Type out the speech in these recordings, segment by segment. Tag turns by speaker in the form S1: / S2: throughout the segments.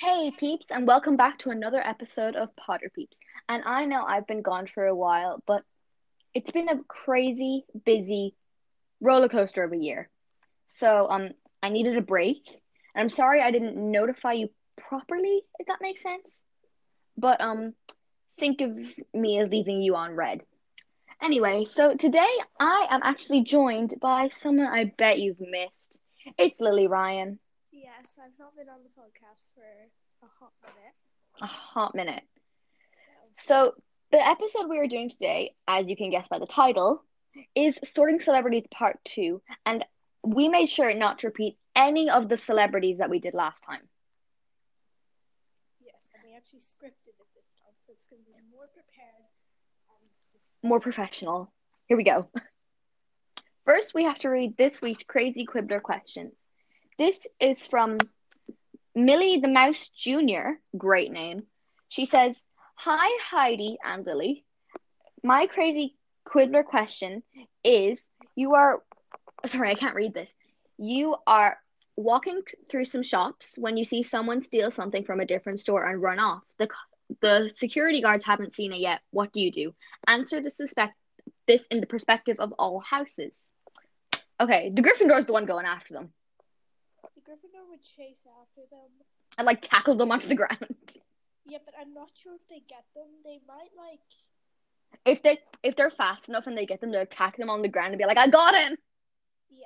S1: Hey peeps, and welcome back to another episode of Potter Peeps. And I know I've been gone for a while, but it's been a crazy, busy roller coaster of a year. So um, I needed a break, and I'm sorry I didn't notify you properly, if that makes sense. But um, think of me as leaving you on red. Anyway, so today I am actually joined by someone I bet you've missed. It's Lily Ryan.
S2: I've not been on the podcast for a hot minute.
S1: A hot minute. So, the episode we are doing today, as you can guess by the title, is Sorting Celebrities Part 2. And we made sure not to repeat any of the celebrities that we did last time.
S2: Yes, and we actually scripted it this time, so it's going to be more prepared. And
S1: More professional. Here we go. First, we have to read this week's Crazy Quibbler question. This is from Millie the Mouse Jr. Great name. She says, Hi, Heidi and Lily. My crazy Quibbler question is You are, sorry, I can't read this. You are walking through some shops when you see someone steal something from a different store and run off. The, the security guards haven't seen it yet. What do you do? Answer the suspect this in the perspective of all houses. Okay, the Gryffindor's the one going after them
S2: the Gryffindor would chase after them.
S1: and like tackle them onto the ground.
S2: Yeah, but I'm not sure if they get them. They might like.
S1: If they if they're fast enough and they get them to attack them on the ground and be like, I got him.
S2: Yeah.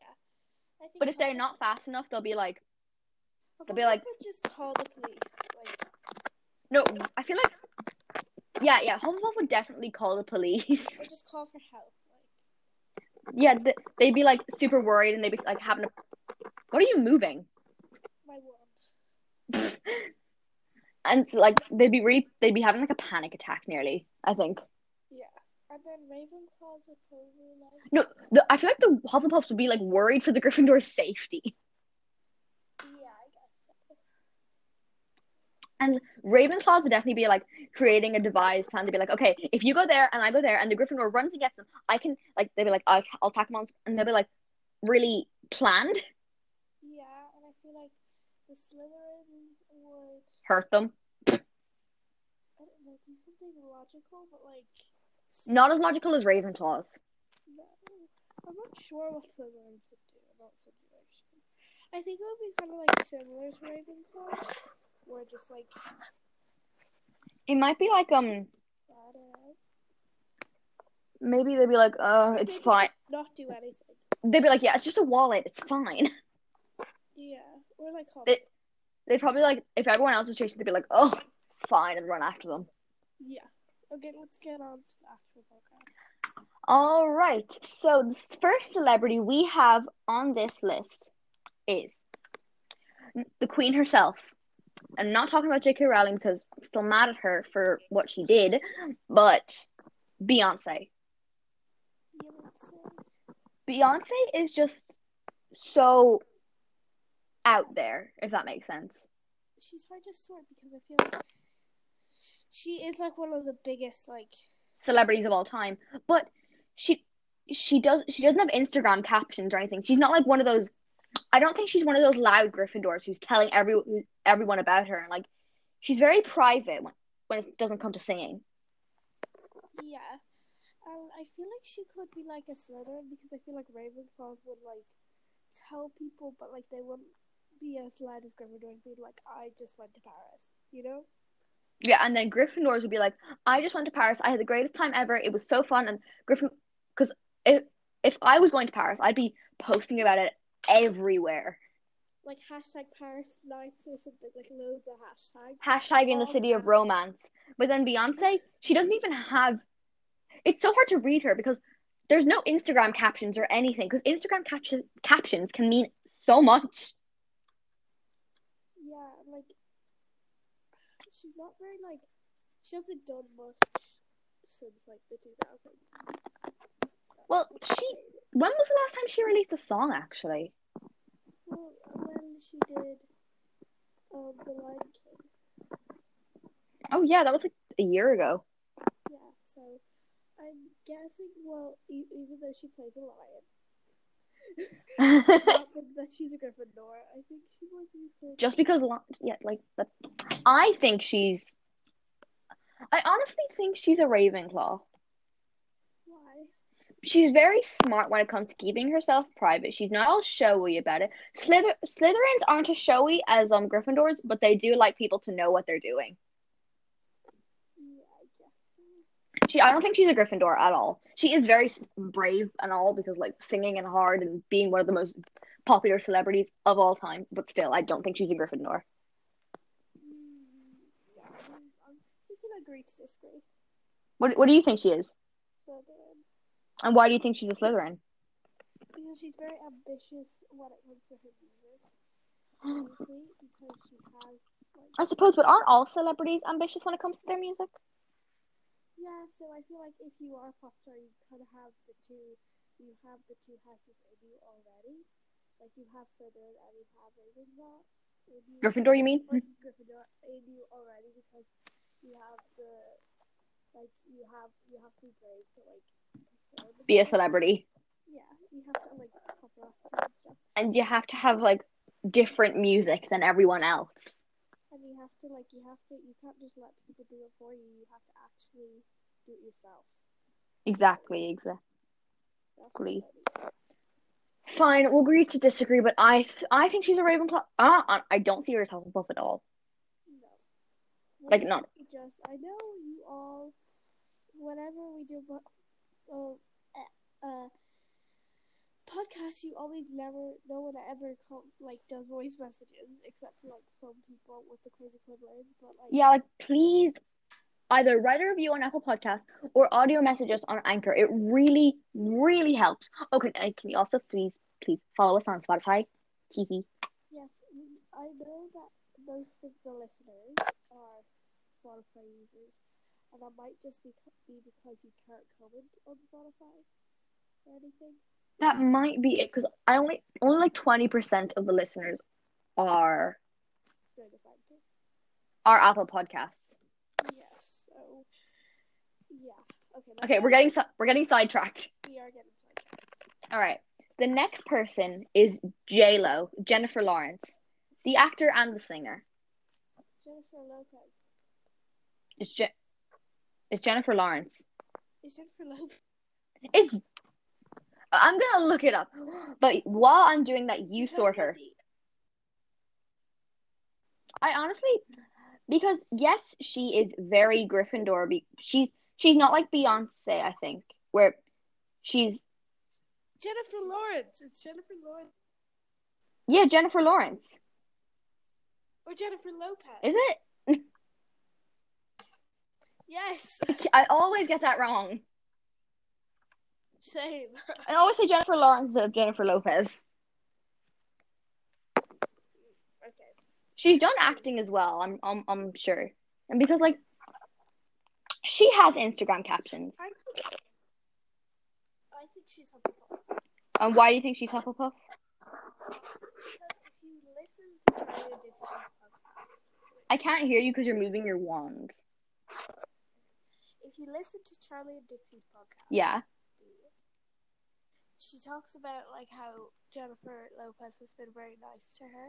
S2: I think
S1: But if they're not fast enough, they'll be like, they'll be like-
S2: just call the police. Like,
S1: no. I feel like, yeah, yeah. Hufflepuff would definitely call the police.
S2: or just call for help. Like,
S1: yeah, th- they'd be like super worried and they'd be like having a. What are you moving? and like they'd be really, they'd be having like a panic attack nearly. I think.
S2: Yeah. And then Ravenclaws would probably like.
S1: No, the, I feel like the Hufflepuffs would be like worried for the Gryffindor's safety.
S2: Yeah, I guess so.
S1: And Ravenclaws would definitely be like creating a devised plan to be like, okay, if you go there and I go there and the Gryffindor runs and gets them, I can like they'd be like, I'll, I'll attack them on, and they'll be like really planned,
S2: Yeah, and I feel like the Slytherins would.
S1: Hurt them.
S2: I don't know, do something logical, but like.
S1: Not as logical as Ravenclaws.
S2: No, I'm not sure what Slytherins would do that situation. I think it would be kind of like similar to Ravenclaw, where just like
S1: It might be like um
S2: I don't know,
S1: maybe they'd be like, uh, it's fine.
S2: Not do anything.
S1: They'd be like, yeah, it's just a wallet, it's fine.
S2: Yeah, or like.
S1: They- probably like if everyone else was chasing, they'd be like, oh, fine, and run after them.
S2: Yeah. Okay, let's get on to the actual podcast.
S1: All right. So the first celebrity we have on this list is the Queen herself. I'm not talking about J.K. Rowling because I'm still mad at her for what she did, but Beyonce.
S2: Beyonce.
S1: Beyonce is just so out there, if that makes sense.
S2: She's hard to sort because I feel like she is like one of the biggest like
S1: Celebrities of all time, but she she does she doesn't have Instagram captions or anything. She's not like one of those. I don't think she's one of those loud Gryffindors who's telling every everyone about her. And like, she's very private when when it doesn't come to singing.
S2: Yeah. And I feel like she could be like a Slytherin because I feel like Ravenclaws would like tell people, but like they wouldn't be as loud as Gryffindor and be like, I just went to Paris, you know?
S1: Yeah, and then Gryffindors would be like, "I just went to Paris. I had the greatest time ever. It was so fun." And Griffin, because if if I was going to Paris, I'd be posting about it everywhere.
S2: Like hashtag Paris nights or something, like loads of hashtags.
S1: Hashtag in the city of romance. But then Beyonce, she doesn't even have. It's so hard to read her because there's no Instagram captions or anything. Because Instagram caption, captions can mean so much.
S2: Yeah, like she's not very like she hasn't done much since like the two thousands.
S1: Well, she. When was the last time she released a song? Actually,
S2: Well, when she did um the Lion King.
S1: oh yeah, that was like a year ago.
S2: Yeah, so I'm guessing. Well, e- even though she plays a lion, that- she's a Gryffindor. I think she might be so.
S1: Just because, yeah, like that. I think she's. I honestly think she's a Ravenclaw.
S2: Why?
S1: She's very smart when it comes to keeping herself private. She's not all showy about it. Slither Slytherins aren't as showy as um Gryffindors, but they do like people to know what they're doing.
S2: Yeah, I guess. so.
S1: She, I don't think she's a Gryffindor at all. She is very brave and all because like singing and hard and being one of the most popular celebrities of all time. But still, I don't think she's a Gryffindor.
S2: Yeah, we can agree to disagree.
S1: What What do you think she is?
S2: Slytherin.
S1: And why do you think she's a Slytherin?
S2: Because she's very ambitious when it comes to her music. Obviously, because she has like
S1: I suppose, but aren't all celebrities ambitious when it comes to their music?
S2: Yeah. So I feel like if you are a pop star, you kind of have the two. You have the two houses in you already. Like you have Slytherin and you have Ravenclaw. you-
S1: Gryffindor, you mean?
S2: or mm-hmm. Gryffindor in you already because you have the like you have you have to be brave to like perform.
S1: Be a celebrity,
S2: Yeah, you have to like paparazzi and stuff,
S1: and you have to have like different music than everyone else.
S2: And you have to like you have to you can't just let people do it for you. You have to actually do it yourself.
S1: Exactly, exactly.
S2: That's
S1: Exactly. Fine, we'll agree to disagree, but I I think she's a Ravenclaw. Uh, uh, I don't see her as Hufflepuff at all.
S2: No.
S1: Like, not-
S2: Just I know you all. Whenever we do bo- uh, uh, podcasts, you always never no one ever call, like does voice messages except for like some people with the crazy quibblers. But like
S1: Yeah, like please either write a review on Apple Podcasts or audio messages on Anchor. It really, really helps. Okay, and can you also please, please follow us on Spotify? TV.
S2: yes, I know that most of the listeners are Spotify users, and that might just be be because you can't comment on Spotify or anything.
S1: That might be it because I only only like twenty percent of the listeners are are Apple Podcasts.
S2: Yes. So yeah. Okay.
S1: Okay, we're getting we're getting sidetracked.
S2: We are getting sidetracked.
S1: All right. The next person is J Lo, Jennifer Lawrence, the actor and the singer.
S2: Jennifer Lopez.
S1: It's Je- it's Jennifer Lawrence.
S2: Is Jennifer Lopez?
S1: It's. I'm gonna look it up, but while I'm doing that, you sort her. I honestly, because yes, she is very Gryffindor. Be- she's she's not like Beyonce, I think, where she's
S2: Jennifer Lawrence. It's Jennifer Lawrence
S1: yeah Jennifer Lawrence.
S2: or Jennifer Lopez.
S1: Is it?
S2: Yes.
S1: I always get that wrong.
S2: Same.
S1: I always say Jennifer Lawrence instead of Jennifer Lopez.
S2: okay.
S1: She's done acting as well. I'm I'm I'm sure, and because like she has Instagram captions.
S2: I think. I think she's Hufflepuff.
S1: And why do you think she's Hufflepuff?
S2: Because if you listen to Charli Dixon's podcast,
S1: I can't hear you because you're moving your wand.
S2: if you listen to Charli and Dixie's podcast,
S1: Yeah.
S2: She talks about like how Jennifer Lopez has been very nice to her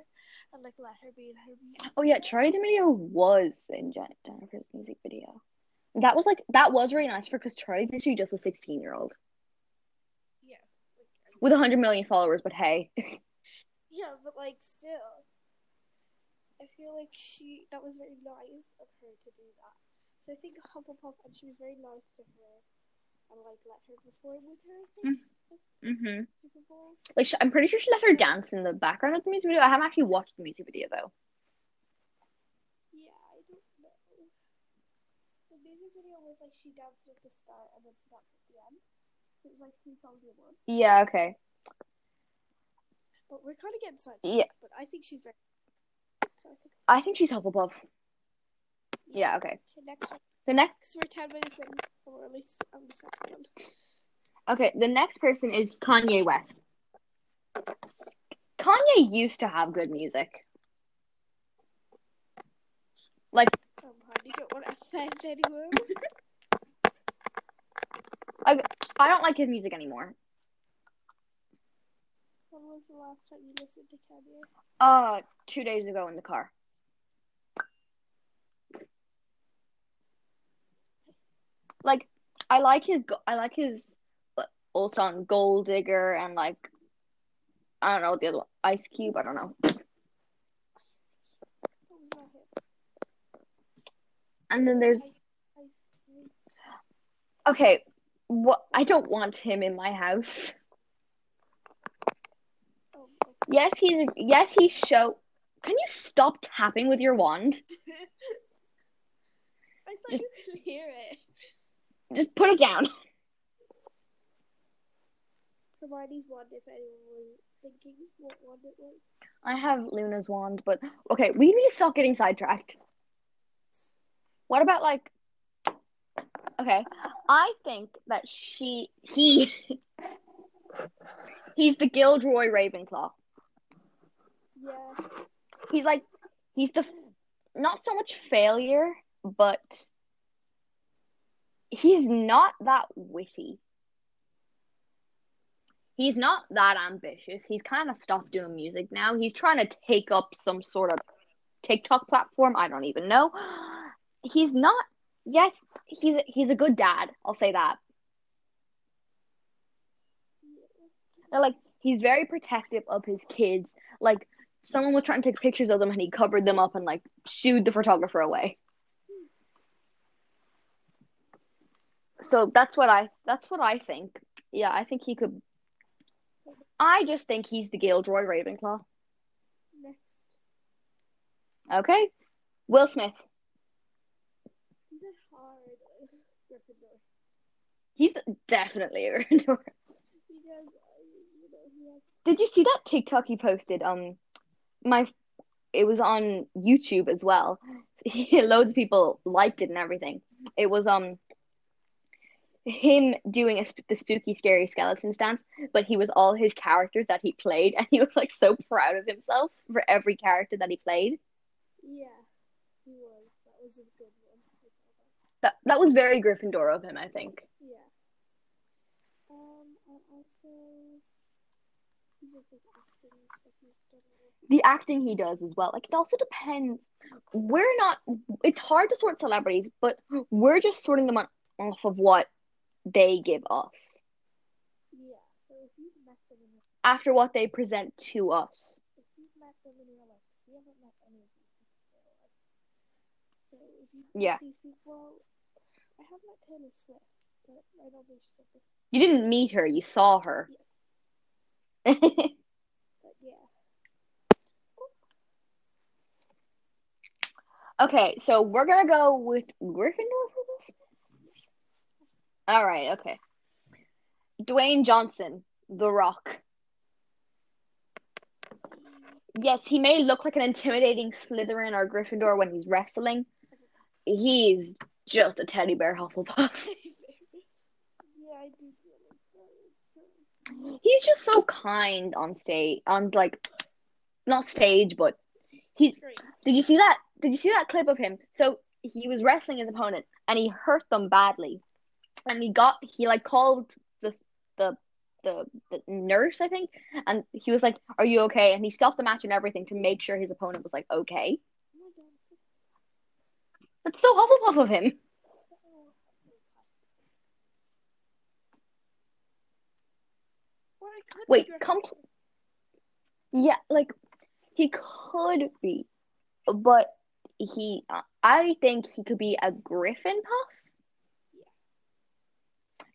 S2: and like let her be in her music.
S1: Oh yeah, Charli D'Amelio was in Jen- Jennifer's music video. That was like that was really nice for because Charli's literally just a sixteen year old
S2: Yeah. Like,
S1: with hundred million followers. But hey,
S2: yeah, but like still, I feel like she that was very nice of her to do that. So I think Hufflepuff and she was very nice to her and like let her perform with her. I think.
S1: Mm-hmm. Like I'm pretty sure she let her dance in the background of the music video. I haven't actually watched the music video though.
S2: Yeah, I don't know. The music video was like she danced at the start and then she danced at the end. It was like two songs in one.
S1: Yeah. Okay.
S2: But we're kind of getting sidetracked.
S1: Yeah.
S2: But I think she's very. So I think.
S1: I think she's Hufflepuff. Yeah. Okay.
S2: Okay, next one.
S1: The next.
S2: We're ten minutes in, or at least on the second one.
S1: Okay. The next person is Kanye West. Kanye used to have good music. Like
S2: Um, honey, don't want to offend anyone.
S1: I don't like his music anymore.
S2: When was the last time you listened to Kanye?
S1: Uh, two days ago in the car. Like, I like his, I like his old song "Gold Digger" and like, I don't know the other one, Ice Cube. I don't know.
S2: That was not him.
S1: And then there's
S2: Ice, Ice Cube.
S1: okay, what I don't want him in my house.
S2: Oh.
S1: Yes, he's yes he's show. Can you stop tapping with your wand?
S2: I thought
S1: Just-
S2: you could hear it.
S1: Just put it down.
S2: Hermione's wand, if anyone was thinking what wand it was.
S1: I have Luna's wand, but okay, we need to stop getting sidetracked. What about like Okay, I think that she he he's the Gilderoy Ravenclaw.
S2: Yeah.
S1: He's like he's the not so much failure, but he's not that witty. He's not that ambitious. He's kind of stopped doing music now. He's trying to take up some sort of TikTok platform. I don't even know. He's not. Yes, he's he's a good dad. I'll say that. They're like he's very protective of his kids. Like someone was trying to take pictures of them and he covered them up and like shooed the photographer away. So that's what I that's what I think. Yeah, I think he could I just think he's the Gilderoy Ravenclaw.
S2: Next.
S1: Okay. Will Smith.
S2: He's a hard Gryffindor.
S1: He's definitely a Gryffindor.
S2: Because, you know, he has.
S1: Did you see that TikTok he posted? Um, my, it was on YouTube as well. Loads of people liked it and everything. It was um, him doing a, sp- the spooky, scary skeletons dance, but he was all his characters that he played, and he was like so proud of himself for every character that he played.
S2: Yeah, he was. That was a good one.
S1: That that was very Gryffindor of him, I think.
S2: Yeah. Um, and also, just like acting stuff he's done. well.
S1: the acting he does as well. Like it also depends. We're not. It's hard to sort celebrities, but we're just sorting them on, off of what they give us
S2: Yeah. So if you've met them in your,
S1: after what they present to us.
S2: if you've met them in real life, we haven't met any of these people in real life. So if you
S1: Yeah.
S2: these people, I have met Taylor Swift, but I don't think she's like this.
S1: You didn't meet her; you saw her.
S2: Yes, but yeah.
S1: okay, so we're gonna go with Gryffindor for. All right. Okay. Dwayne Johnson, The Rock. Yes, he may look like an intimidating Slytherin or Gryffindor when he's wrestling. He's just a teddy bear Hufflepuff.
S2: yeah, I do feel like that. It's,
S1: He's just so kind on stage, on like, not stage, but he. Did you see that? Did you see that clip of him? So he was wrestling his opponent, and he hurt them badly, and he got he like called the the the, the nurse, I think, and he was like, "Are you okay?" And he stopped the match and everything to make sure his opponent was like okay.
S2: My god, it's so
S1: That's so Hufflepuff of him.
S2: Or I could
S1: Wait, come- Yeah, like he could be, but he. I think he could be a Griffin puff.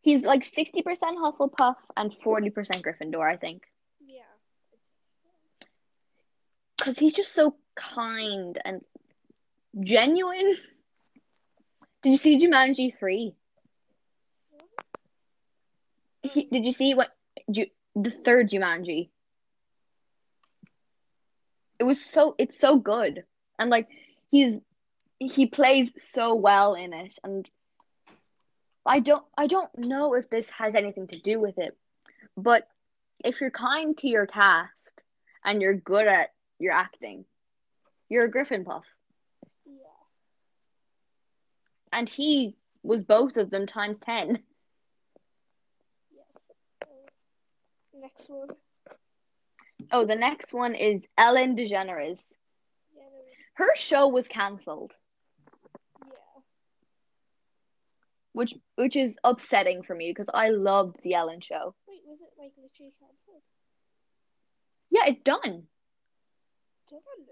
S1: He's like sixty percent Hufflepuff and forty percent Gryffindor. I think.
S2: Yeah.
S1: because he's just so kind and genuine. Did you see Jumanji three? He, mm-hmm. did you see what Ju, the third Jumanji? It was so it's so good and like he's he plays so well in it and I don't I don't know if this has anything to do with it, but if you're kind to your cast and you're good at your acting, you're a Griffin Puff.
S2: Yeah.
S1: And he was both of them times 10.
S2: Yes. So, next one.
S1: Oh, the next one is Ellen DeGeneres.
S2: Yeah,
S1: Her show was cancelled,
S2: yeah.
S1: Which which is upsetting for me because I loved the Ellen show.
S2: Wait, was it like literally cancelled?
S1: Yeah, it's done.
S2: Done.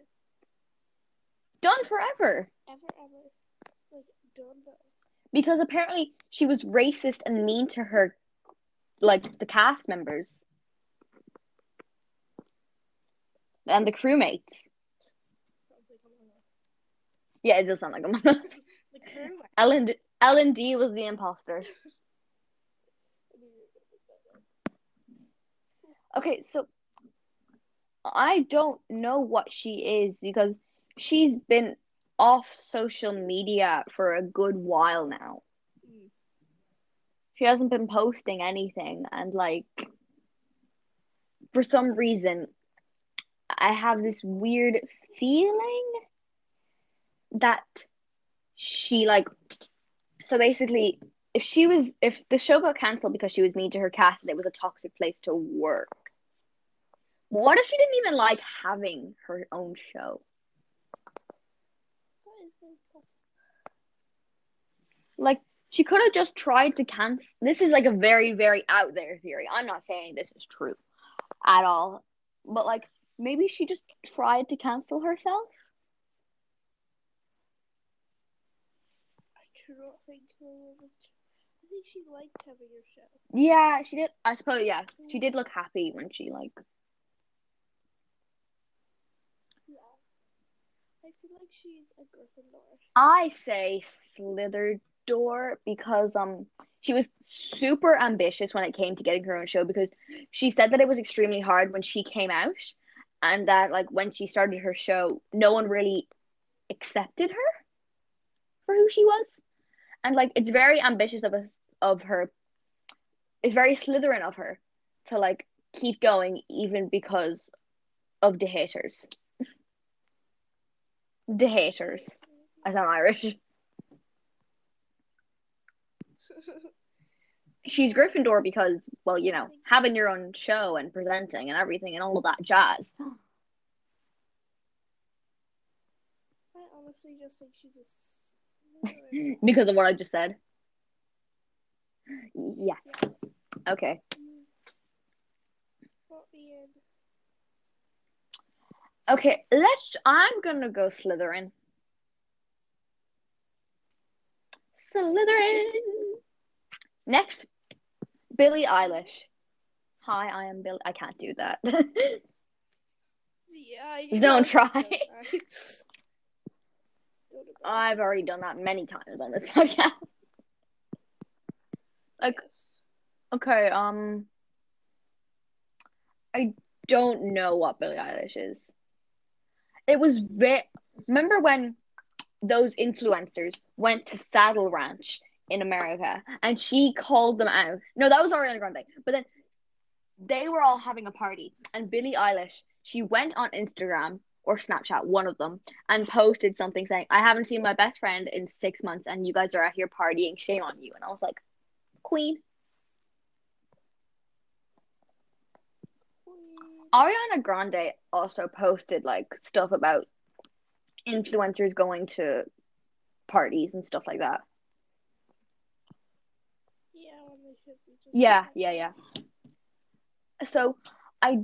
S1: Done forever.
S2: Ever, ever. Like, done.
S1: Because apparently she was racist and mean to her like the cast members. And the crewmates.
S2: Like
S1: Yeah, it does sound like Among Us.
S2: The
S1: Ellen Ellen D was the imposter. Okay, so I don't know what she is because she's been off social media for a good while now. She hasn't been posting anything, and like, for some reason, I have this weird feeling that she, like, so basically, if she was, if the show got cancelled because she was mean to her cast and it was a toxic place to work, what if she didn't even like having her own show? Like, she could have just tried to cancel. This is like a very, very out there theory. I'm not saying this is true at all. But, like, maybe she just tried to cancel herself?
S2: I not think so. I think she liked having her show.
S1: Yeah, she did. I suppose, yeah. She did look happy when she, like,
S2: Yeah. I feel like she's a Gryffindor.
S1: I say Slither because um she was super ambitious when it came to getting her own show because she said that it was extremely hard when she came out and that like when she started her show no one really accepted her for who she was and like it's very ambitious of us of her it's very Slytherin of her to like keep going even because of the haters the haters I sound Irish she's Gryffindor because, well, you know, having your own show and presenting and everything and all of that jazz.
S2: I honestly just think she's a.
S1: because of what I just said. Yes.
S2: yes.
S1: Okay.
S2: Not the end.
S1: Okay, let's I'm gonna go Slytherin. Slytherin. Next, Billie Eilish. Hi, I am Billie. I can't do that.
S2: Yeah. I
S1: Don't try.
S2: Don't try.
S1: I've already done that many times on this podcast. like- Okay, um, I don't know what Billie Eilish is. It was very. Remember when those influencers went to Saddle Ranch in America and she called them out? No, that was Ariana Grande. But then they were all having a party, and Billie Eilish, she went on Instagram or Snapchat, one of them, and posted something saying, I haven't seen my best friend in six months, and you guys are out here partying. Shame on you. And I was like, Queen. Ariana Grande also posted like stuff about influencers going to parties and stuff like that.
S2: Yeah, when they should be just
S1: Yeah, yeah, yeah. So I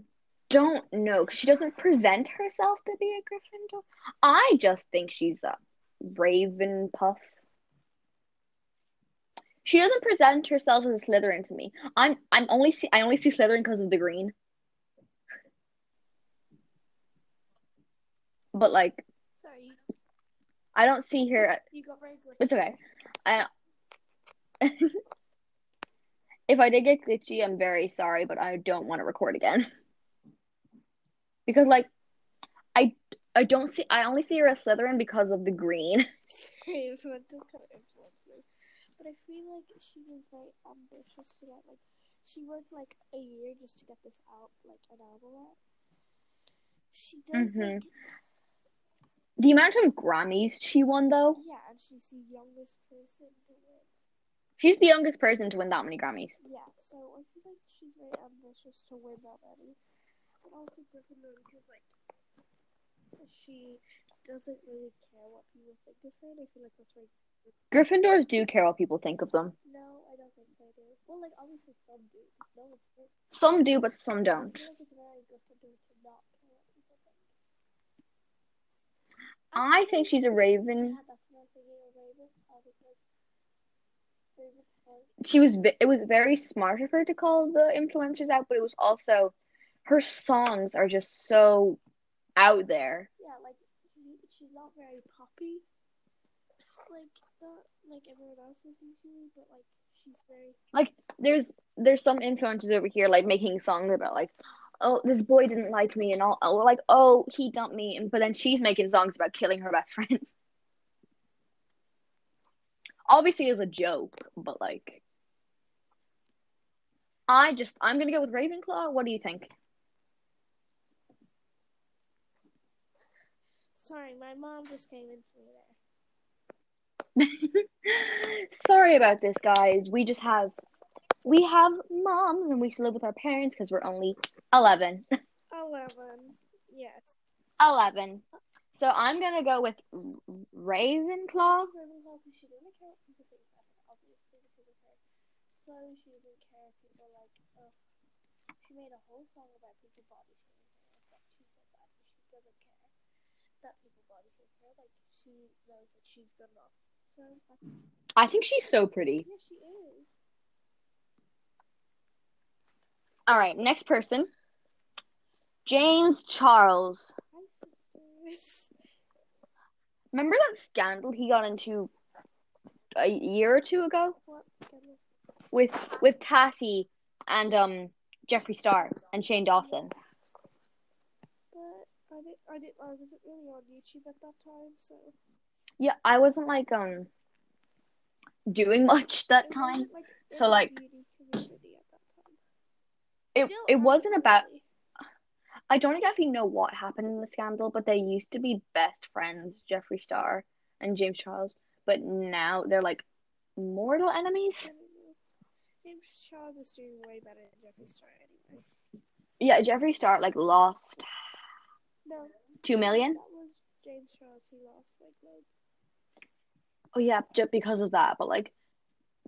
S1: don't know. She doesn't present herself to be a Gryffindor. I just think she's a Ravenpuff. She doesn't present herself as a Slytherin to me. I'm I'm only see I only see Slytherin because of the green. But like
S2: Sorry,
S1: I don't see her
S2: you got very glitchy.
S1: It's okay. I if I did get glitchy, I'm very sorry, but I don't want to record again. Because like I I don't see I only see her as Slytherin because of the green.
S2: Same, that does kind of influence me. But I feel like she was very ambitious to get like she worked like a year just to get this out like an album out. She does
S1: Mhm.
S2: like
S1: The amount of Grammys she won though.
S2: yeah, and she's the youngest person to win.
S1: She's the youngest person to win that many Grammys.
S2: Yeah, so I feel like she's very ambitious to win that many. Also Gryffindor because like she doesn't really care what people think of her, and I feel like that's very.
S1: Gryffindors do care what people think of them.
S2: No, I don't think they do. Well, like obviously some do. No.
S1: Some do, but some don't.
S2: feel like it's very Gryffindor to not care what people think.
S1: I think she's a Raven.
S2: Yeah, that's what I'm thinking of Raven. Because Raven has
S1: She was. It was very smart of her to call the influencers out, but it was also her songs are just so out there.
S2: yeah, like she's not very poppy, like that, like everyone else is usually, but like she's very
S1: Like there's there's some influences over here like making songs about like, oh this boy didn't like me and all. Like oh he dumped me, and but then she's making songs about killing her best friend. Obviously, as a joke, but like, I just I'm gonna go with Ravenclaw. What do you think?
S2: Sorry. My mom just came in from there.
S1: Sorry about this, guys. We just have we have moms and we still live with our parents because we're only 11.
S2: Eleven. Yes.
S1: 11. So I'm gonna go with Ravenclaw.
S2: She didn't care what people think about her, obviously because of her clothes. She didn't care if people like. Oh, she made a whole song about people shaming her. But she says that she doesn't care that people body shame her. Like she knows that she's good enough. So I
S1: think she's so pretty.
S2: yeah, she is.
S1: All right, next person. James Charles.
S2: Hi, sisters.
S1: Remember that scandal he got into a year or two ago
S2: What?
S1: With with Tati and um Jeffree Star and Shane Dawson.
S2: I didn't. I didn't. I wasn't really on YouTube at that time, so
S1: Yeah, I wasn't like um doing much that time.
S2: like,
S1: So, like,
S2: beauty community at that time.
S1: It
S2: Still
S1: it wasn't about
S2: really.
S1: I don't exactly know what happened in the scandal, but they used to be best friends, Jeffree Star and James Charles, but now they're like mortal enemies.
S2: I don't know. James Charles is doing way better than Jeffree Star anyway.
S1: Yeah, Jeffree Star like lost
S2: No,
S1: two million.
S2: that was James Charles. He lost like loads.
S1: Oh yeah, just because of that. But like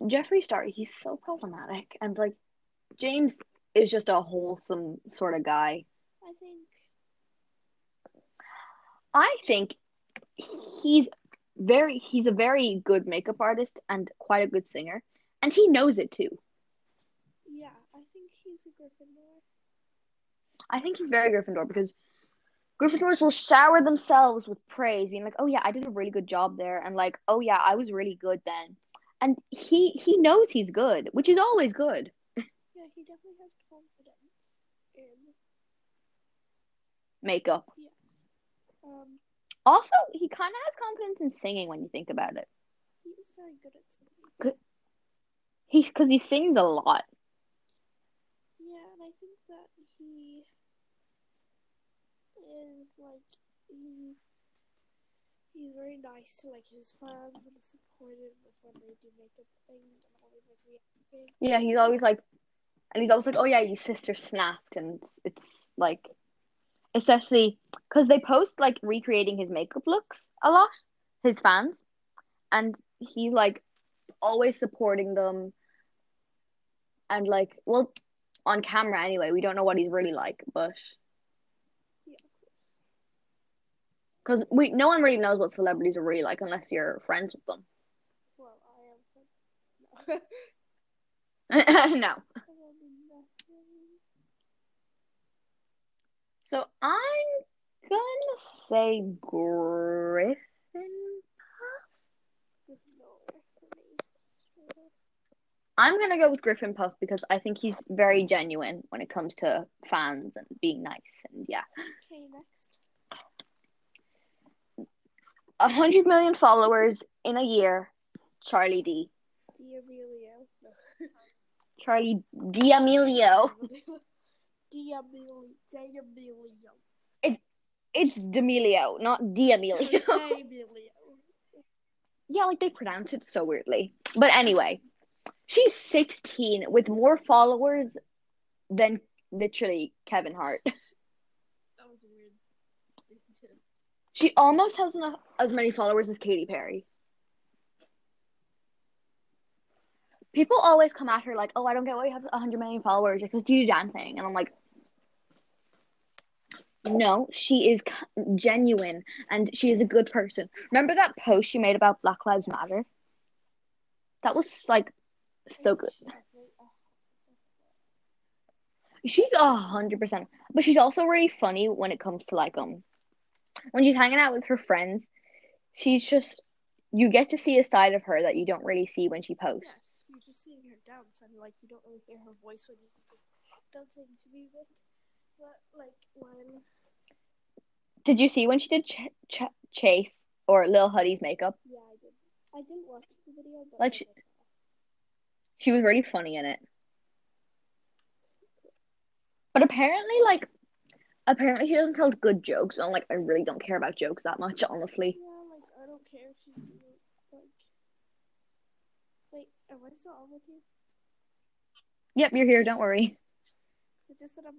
S1: Jeffree Star, he's so problematic, and like James is just a wholesome sort of guy.
S2: I think
S1: I think he's very he's a very good makeup artist and quite a good singer, and he knows it too.
S2: yeah, I think he's a Gryffindor.
S1: I think he's very Gryffindor because Gryffindors will shower themselves with praise, being like, "Oh yeah, I did a really good job there," and like, "Oh yeah, I was really good then." And he he knows he's good, which is always good.
S2: Yeah, he definitely has confidence in
S1: Makeup.
S2: yes. Um,
S1: Also, he kind of has confidence in singing when you think about it.
S2: He's very good at singing.
S1: He's because he sings a lot.
S2: Yeah, and I think that he is like he he's very nice to like his fans and supportive of when they do makeup things and always like reacting.
S1: Yeah, he's always like, and he's always like, "Oh yeah, your sister snapped," and it's like, especially because they post like recreating his makeup looks a lot, his fans, and he's like always supporting them, and like, well, on camera anyway, we don't know what he's really like, but
S2: Yeah, of course.
S1: Because we no one really knows what celebrities are really like unless you're friends with them.
S2: Well, I am first. No.
S1: no.
S2: I don't mean nothing.
S1: So I'm gonna say Griffin.
S2: Gryffindor for me. Straight up.
S1: I'm gonna go with Griffin Puff because I think he's very genuine when it comes to fans and being nice and yeah.
S2: Okay, next.
S1: A hundred million followers in a year. Charli D.
S2: D'Amelio. No.
S1: Charli D'Amelio.
S2: D'Amelio. D'Amelio.
S1: It's D'Amelio, not D'Amelio.
S2: D'Amelio.
S1: yeah, like they pronounce it so weirdly. But anyway, she's 16 with more followers than literally Kevin Hart. She almost has enough as many followers as Katy Perry. People always come at her like, "Oh, I don't get why you have 100 million followers because you do dancing," and I'm like, "No, she is genuine and she is a good person." Remember that post she made about Black Lives Matter? That was like so good. She's a hundred percent, but she's also really funny when it comes to like um when she's hanging out with her friends. She's just you get to see a side of her that you don't really see when she posts.
S2: Yeah, you're just seeing her dance and like you don't really hear her voice when she's dancing to music. But like when
S1: did you see when she did ch- ch- Chase or Lil Huddy's makeup?
S2: Yeah, I did. I didn't watch the video, but
S1: like she, she was really funny in it. But apparently, like, apparently she doesn't tell good jokes. And like, I really don't care about jokes that much, honestly.
S2: Yeah, like I don't care if she's like. Wait, am I still on with you?
S1: Yep, you're here. Don't worry.
S2: I just said I'm.